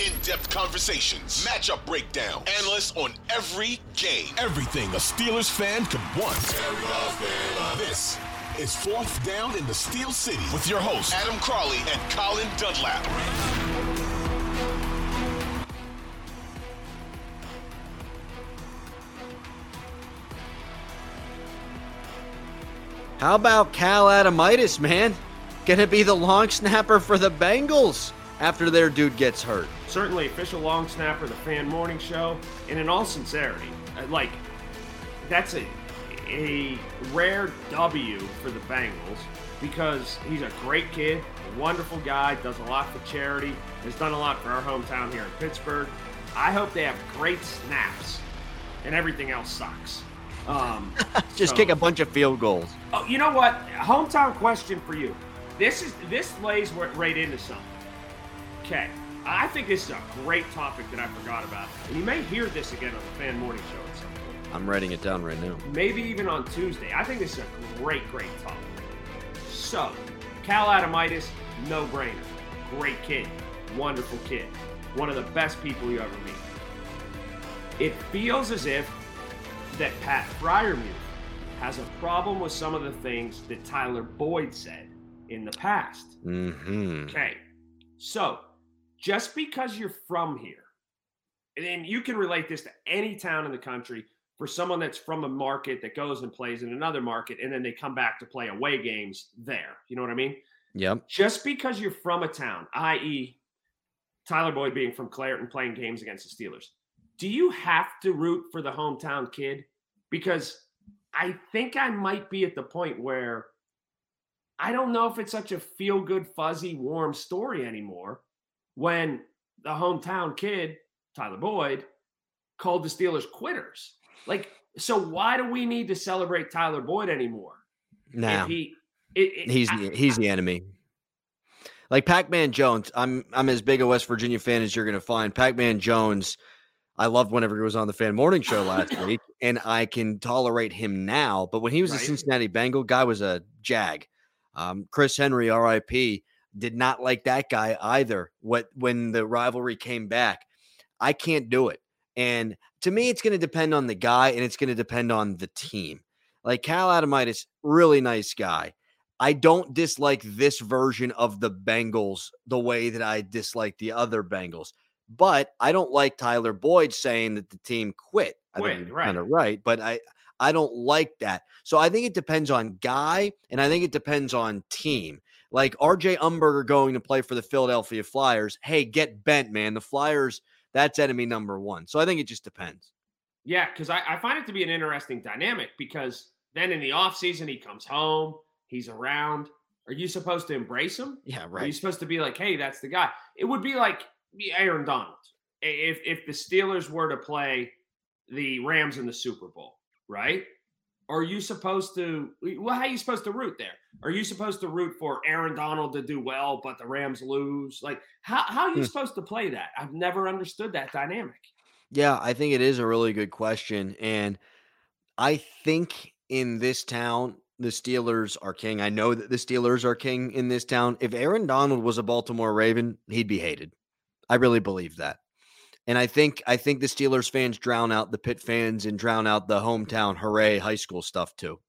In depth conversations, matchup breakdown, analysts on every game. Everything a Steelers fan could want. This is Fourth Down in the Steel City with your hosts, Adam Crowley and Colin Dunlap. How about Cal Adomitis, man? Gonna be the long snapper for the Bengals after their dude gets hurt. Certainly, official long snapper, the fan morning show, and in all sincerity, uh, like that's a a rare W for the Bengals because he's a great kid, a wonderful guy, does a lot for charity, has done a lot for our hometown here in Pittsburgh. I hope they have great snaps, and everything else sucks. Um, Just so- kick a bunch of field goals. Oh, you know what? Hometown question for you. This is this lays right into something. Okay, I think this is a great topic that I forgot about, and you may hear this again on the Fan Morning Show at some point. I'm writing it down right now. Maybe even on Tuesday. I think this is a great, great topic. So, Cal Adomitis, no brainer. Great kid, wonderful kid, one of the best people you ever meet. It feels as if that Pat Freiermuth has a problem with some of the things that Tyler Boyd said in the past. Mm-hmm. Okay. So, just because you're from here, and you can relate this to any town in the country for someone that's from a market that goes and plays in another market and then they come back to play away games there. You know what I mean? Yep. Just because you're from a town, i.e., Tyler Boyd being from Clairton playing games against the Steelers, do you have to root for the hometown kid? Because I think I might be at the point where I don't know if it's such a feel good, fuzzy, warm story anymore when the hometown kid, Tyler Boyd, called the Steelers quitters. Like, so why do we need to celebrate Tyler Boyd anymore? Now If he, it, it- he's I- the, he's the enemy. Like Pac-Man Jones, I'm I'm as big a West Virginia fan as you're gonna find. Pac-Man Jones, I loved whenever he was on the Fan Morning Show last week, and I can tolerate him now. But when he was a Cincinnati Bengal, guy was a jag. Um, Chris Henry, R.I.P., did not like that guy either. What when the rivalry came back, I can't do it. And to me, it's going to depend on the guy, and it's going to depend on the team. Like Cal Adomitis, really nice guy. I don't dislike this version of the Bengals the way that I dislike the other Bengals. But I don't like Tyler Boyd saying that the team quit. I Quit, think right. kind of right, but I I don't like that. So I think it depends on guy, and I think it depends on team. Like RJ Umberger going to play for the Philadelphia Flyers. Hey, get bent, man. The Flyers, that's enemy number one. So I think it just depends. Yeah, because I, I find it to be an interesting dynamic because then in the offseason, he comes home, he's around. Are you supposed to embrace him? Yeah, right. Are you supposed to be like, hey, that's the guy? It would be like Aaron Donald. If if the Steelers were to play the Rams in the Super Bowl, right? Are you supposed to well, how are you supposed to root there? Are you supposed to root for Aaron Donald to do well, but the Rams lose? Like how, how are you Hmm. supposed to play that? I've never understood that dynamic. Yeah, I think it is a really good question. And I think in this town, the Steelers are king. I know that the Steelers are king in this town. If Aaron Donald was a Baltimore Raven, he'd be hated. I really believe that. And I think I think the Steelers fans drown out the Pitt fans and drown out the hometown hooray high school stuff too.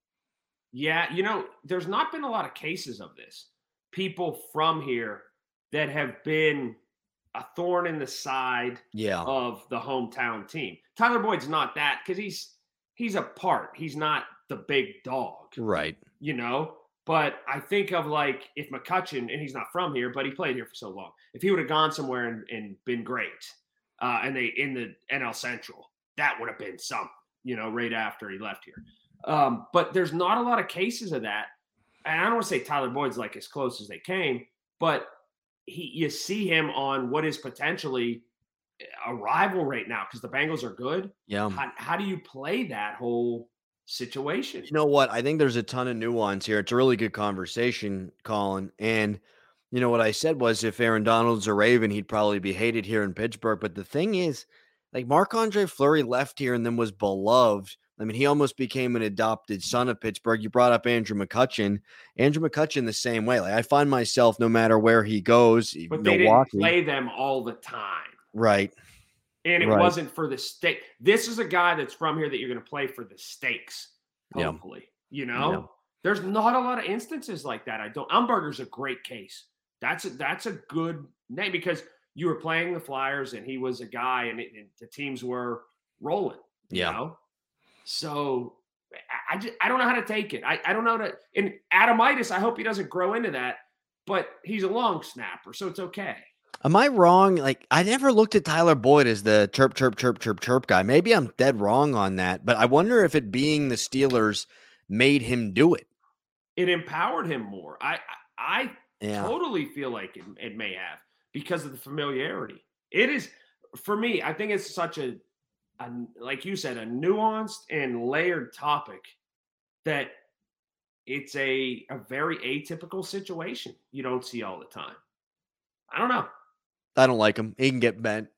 Yeah, you know, there's not been a lot of cases of this. People from here that have been a thorn in the side Yeah. of the hometown team. Tyler Boyd's not that because he's he's a part. He's not the big dog, Right. you know. But I think of like if McCutchen, and he's not from here, but he played here for so long. If he would have gone somewhere and, and been great, uh, and they in the NL Central, that would have been something, you know, right after he left here. Um, but there's not a lot of cases of that. And I don't want to say Tyler Boyd's like as close as they came, but he you see him on what is potentially a rival right now because the Bengals are good. Yeah. How, how do you play that whole situation? You know what? I think there's a ton of nuance here. It's a really good conversation, Colin. And you know what I said was if Aaron Donald's a Raven, he'd probably be hated here in Pittsburgh. But the thing is, like Marc Andre Fleury left here and then was beloved I mean, he almost became an adopted son of Pittsburgh. You brought up Andrew McCutchen. Andrew McCutchen the same way. Like I find myself no matter where he goes, eh, but they Milwaukee, didn't play them all the time, right? And it right. wasn't for the stake. This is a guy that's from here that you're going to play for the stakes. Hopefully, yeah. you know. Yeah. There's not a lot of instances like that. I don't. Umberger's a great case. That's a, that's a good name because you were playing the Flyers and he was a guy and, it, and the teams were rolling. Yeah. Know? So I, I just I don't know how to take it. I, I don't know to and Adomitis, I hope he doesn't grow into that, but he's a long snapper, so it's okay. Am I wrong? Like I never looked at Tyler Boyd as the chirp chirp chirp chirp chirp guy. Maybe I'm dead wrong on that, but I wonder if it being the Steelers made him do it. It empowered him more. I I yeah. totally feel like it, it may have because of the familiarity. It is for me. I think it's such a, a like you said, a nuanced and layered topic that it's a a very atypical situation you don't see all the time. I don't know. I don't like him. He can get bent.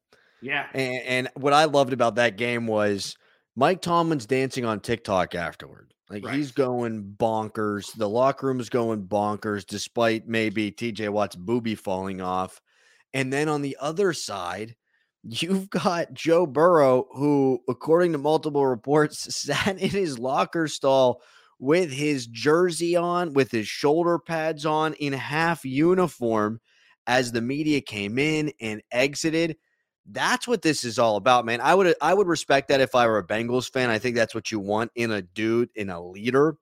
Yeah. And, and what I loved about that game was Mike Tomlin's dancing on TikTok afterward. Like right. he's going bonkers. The locker room is going bonkers, despite maybe TJ Watt's booby falling off. And then on the other side, you've got Joe Burrow, who, according to multiple reports, sat in his locker stall with his jersey on, with his shoulder pads on, in half uniform as the media came in and exited. That's what this is all about, man. I would I would respect that if I were a Bengals fan. I think that's what you want in a dude, in a leader.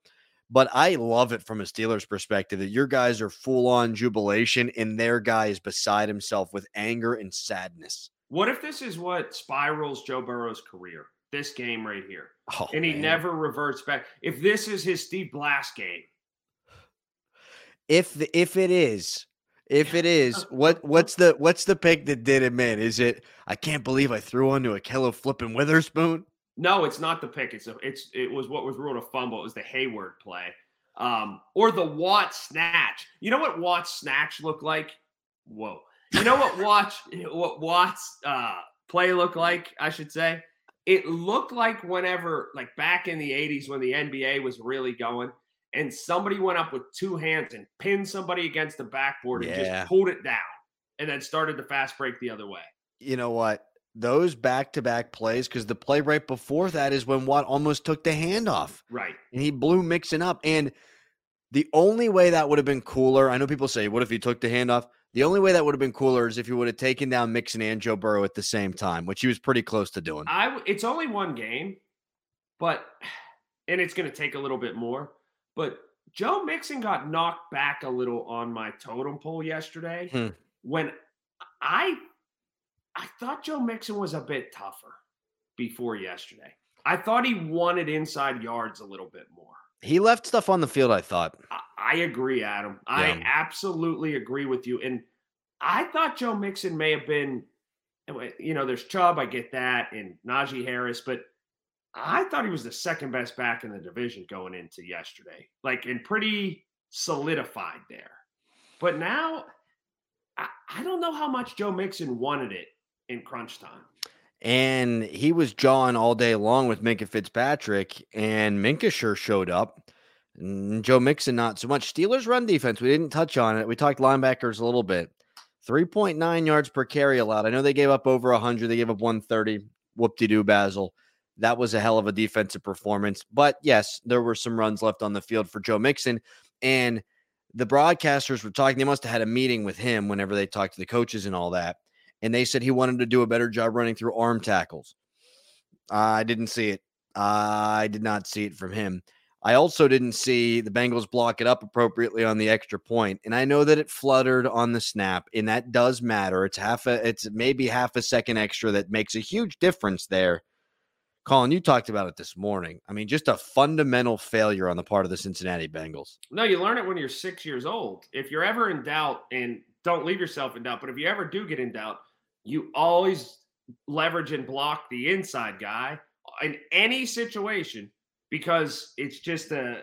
But I love it from a Steelers perspective that your guys are full on jubilation and their guy is beside himself with anger and sadness. What if this is what spirals Joe Burrow's career? This game right here. Oh, and he man. never reverts back. If this is his Steve Blass game. If the, if it is, if it is, what what's the what's the pick that did him in? Is it I can't believe I threw onto Ahkello flipping Witherspoon? No, it's not the pick. It's a, it's it was what was ruled a fumble. It was the Heyward play, um, or the Watt snatch. You know what Watt's snatch looked like? Whoa! You know what Watch what Watt's uh, play looked like? I should say it looked like whenever like back in the '80s when the NBA was really going, and somebody went up with two hands and pinned somebody against the backboard and just pulled it down, and then started the fast break the other way. You know what? Those back to back plays, because the play right before that is when Watt almost took the handoff Right. and he blew Mixon up. And the only way that would have been cooler, I know people say, what if he took the handoff? The only way that would have been cooler is if he would have taken down Mixon and Joe Burrow at the same time, which he was pretty close to doing. I w- it's only one game, but and it's going to take a little bit more. But Joe Mixon got knocked back a little on my totem pole yesterday Hmm. when I I thought Joe Mixon was a bit tougher before yesterday. I thought he wanted inside yards a little bit more. He left stuff on the field, I thought. I, I agree, Adam. I absolutely agree with you. And I thought Joe Mixon may have been, you know, there's Chubb, I get that, and Najee Harris, but I thought he was the second best back in the division going into yesterday, like, and pretty solidified there. But now, I, I don't know how much Joe Mixon wanted it in crunch time. And he was jawing all day long with Minkah Fitzpatrick, and Minkah sure showed up. And Joe Mixon, not so much. Steelers run defense. We didn't touch on it. We talked linebackers a little bit. 3.9 yards per carry allowed. I know they gave up over 100. They gave up 130. Whoop de doo, Basil. That was a hell of a defensive performance. But yes, there were some runs left on the field for Joe Mixon. And the broadcasters were talking. They must have had a meeting with him whenever they talked to the coaches and all that. And they said he wanted to do a better job running through arm tackles. I didn't see it. I did not see it from him. I also didn't see the Bengals block it up appropriately on the extra point. And I know that it fluttered on the snap, and that does matter. It's half a it's maybe half a second extra that makes a huge difference there. Colin, you talked about it this morning. I mean, just a fundamental failure on the part of the Cincinnati Bengals. No, you learn it when you're six years old. If you're ever in doubt, and don't leave yourself in doubt, but if you ever do get in doubt, you always leverage and block the inside guy in any situation because it's just a,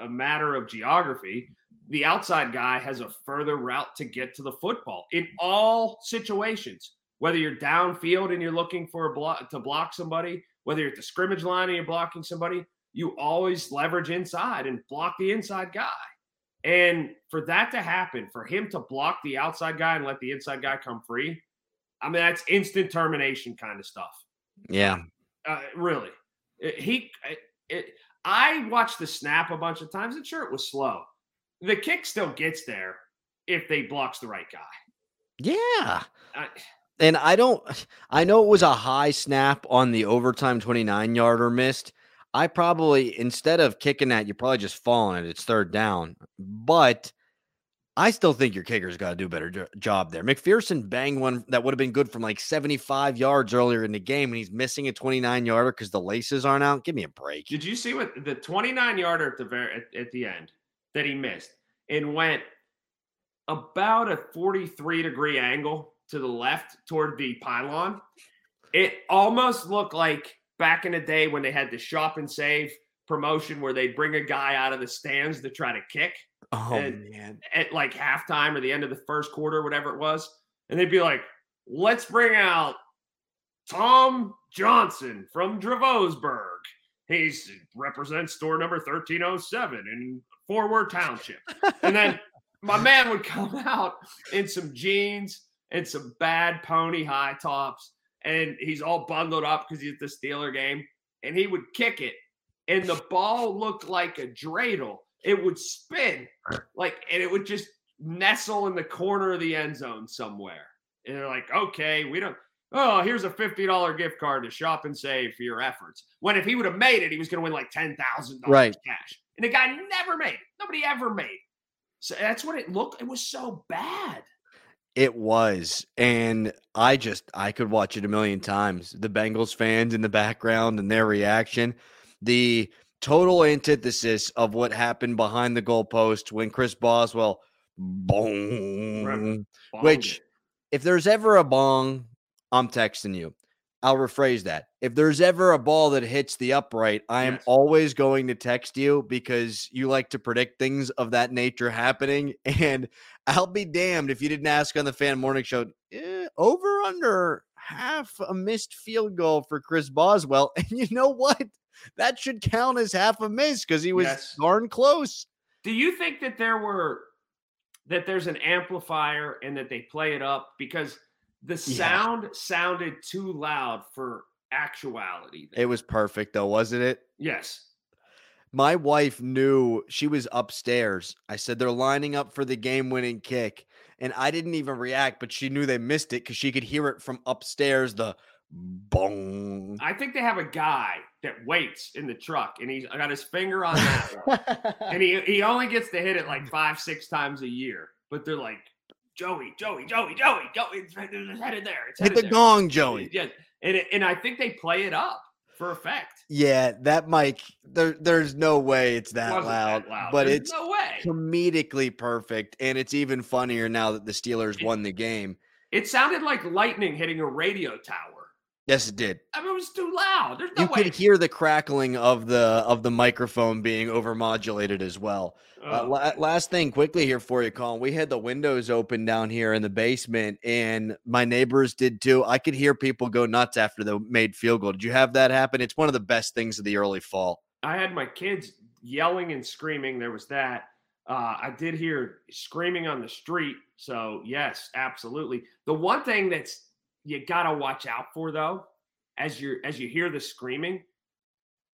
a matter of geography. The outside guy has a further route to get to the football in all situations, whether you're downfield and you're looking for a block to block somebody, whether you're at the scrimmage line and you're blocking somebody, you always leverage inside and block the inside guy. And for that to happen, for him to block the outside guy and let the inside guy come free, I mean, that's instant termination kind of stuff. Yeah. Uh, really. It, he, it, it, I watched the snap a bunch of times, and sure, it was slow. The kick still gets there if they blocks the right guy. Yeah. I, and I don't, I know it was a high snap on the overtime 29 yarder missed. I probably, instead of kicking that, you probably just falling it. It's third down. But I still think your kicker's got to do a better job there. McPherson banged one that would have been good from like 75 yards earlier in the game, and he's missing a 29 yarder because the laces aren't out. Give me a break. Did you see what the 29 yarder at the very at, at the end that he missed and went about a 43 degree angle to the left toward the pylon? It almost looked like back in the day when they had the shop and save promotion where they'd bring a guy out of the stands to try to kick. Oh and, man. At like halftime or the end of the first quarter, whatever it was. And they'd be like, let's bring out Tom Johnson from Dravosburg. He's represents store number 1307 in Forward Township. and then my man would come out in some jeans and some bad pony high tops and he's all bundled up because he's at the Steeler game, and he would kick it, and the ball looked like a dreidel. It would spin like, and it would just nestle in the corner of the end zone somewhere. And they're like, okay, we don't. Oh, here's a fifty dollar gift card to shop and save for your efforts. When if he would have made it, he was going to win like ten thousand right. dollars cash. And the guy never made it. Nobody ever made it. So that's what it looked. It was so bad. It was. And I just I could watch it a million times. The Bengals fans in the background and their reaction. The total antithesis of what happened behind the goalpost when Chris Boswell boom. Which if there's ever a bong, I'm texting you. I'll rephrase that. If there's ever a ball that hits the upright, I am yes. always going to text you because you like to predict things of that nature happening. And I'll be damned if you didn't ask on the fan morning show eh, over under half a missed field goal for Chris Boswell. And you know what? That should count as half a miss because he was yes. darn close. Do you think that there were that there's an amplifier and that they play it up because the sound yeah. sounded too loud for actuality. It was perfect though, wasn't it? Yes. My wife knew she was upstairs. I said they're lining up for the game winning kick. And I didn't even react, but she knew they missed it because she could hear it from upstairs. The bong. I think they have a guy that waits in the truck and he's got his finger on that one. and he, he only gets to hit it like five, six times a year. But they're like, Joey, Joey, Joey, Joey, Joey. It's headed there. It's headed Hit the there. gong, Joey. Yeah, and it, and I think they play it up for effect. Yeah, that mic. There, there's no way it's that, it loud, that loud, but there's it's no way. comedically perfect, and it's even funnier now that the Steelers it, won the game. It sounded like lightning hitting a radio tower. Yes, it did. I mean, it was too loud. There's no you way. could hear the crackling of the of the microphone being overmodulated as well. Uh. Uh, last thing, quickly here for you, Colin. We had the windows open down here in the basement, and my neighbors did too. I could hear people go nuts after the made field goal. Did you have that happen? It's one of the best things of the early fall. I had my kids yelling and screaming. There was that. Uh, I did hear screaming on the street. So yes, absolutely. The one thing that's you got to watch out for though as you as you hear the screaming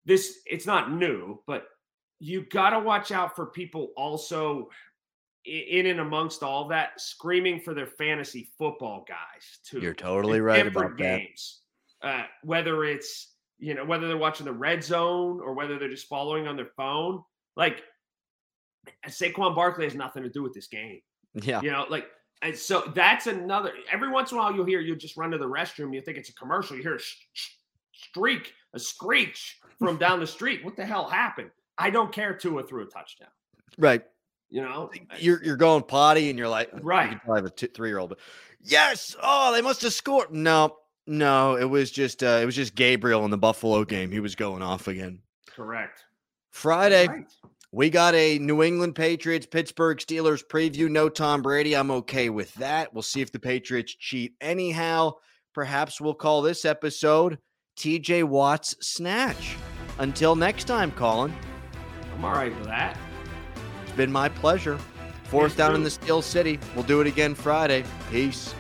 this it's not new but you got to watch out for people also in and amongst all that screaming for their fantasy football guys too you're totally right about games uh, whether it's you know whether they're watching the red zone or whether they're just following on their phone like Saquon Barkley has nothing to do with this game. Yeah. You know, like and so that's another. Every once in a while, you'll hear you just run to the restroom. You think it's a commercial. You hear a sh- sh- streak, a screech from down the street. What the hell happened? I don't care. Tua threw a touchdown. Right. You know, you're you're going potty, and you're like, right. You probably have a t- three year old. Yes. Oh, they must have scored. No, no. It was just uh, it was just Gabriel in the Buffalo game. He was going off again. Correct. Friday. Right. We got a New England Patriots, Pittsburgh Steelers preview. No Tom Brady. I'm okay with that. We'll see if the Patriots cheat anyhow. Perhaps we'll call this episode TJ Watt's snatch. Until next time, Colin. I'm all right with that. It's been my pleasure. Fourth down in the Steel City. We'll do it again Friday. Peace.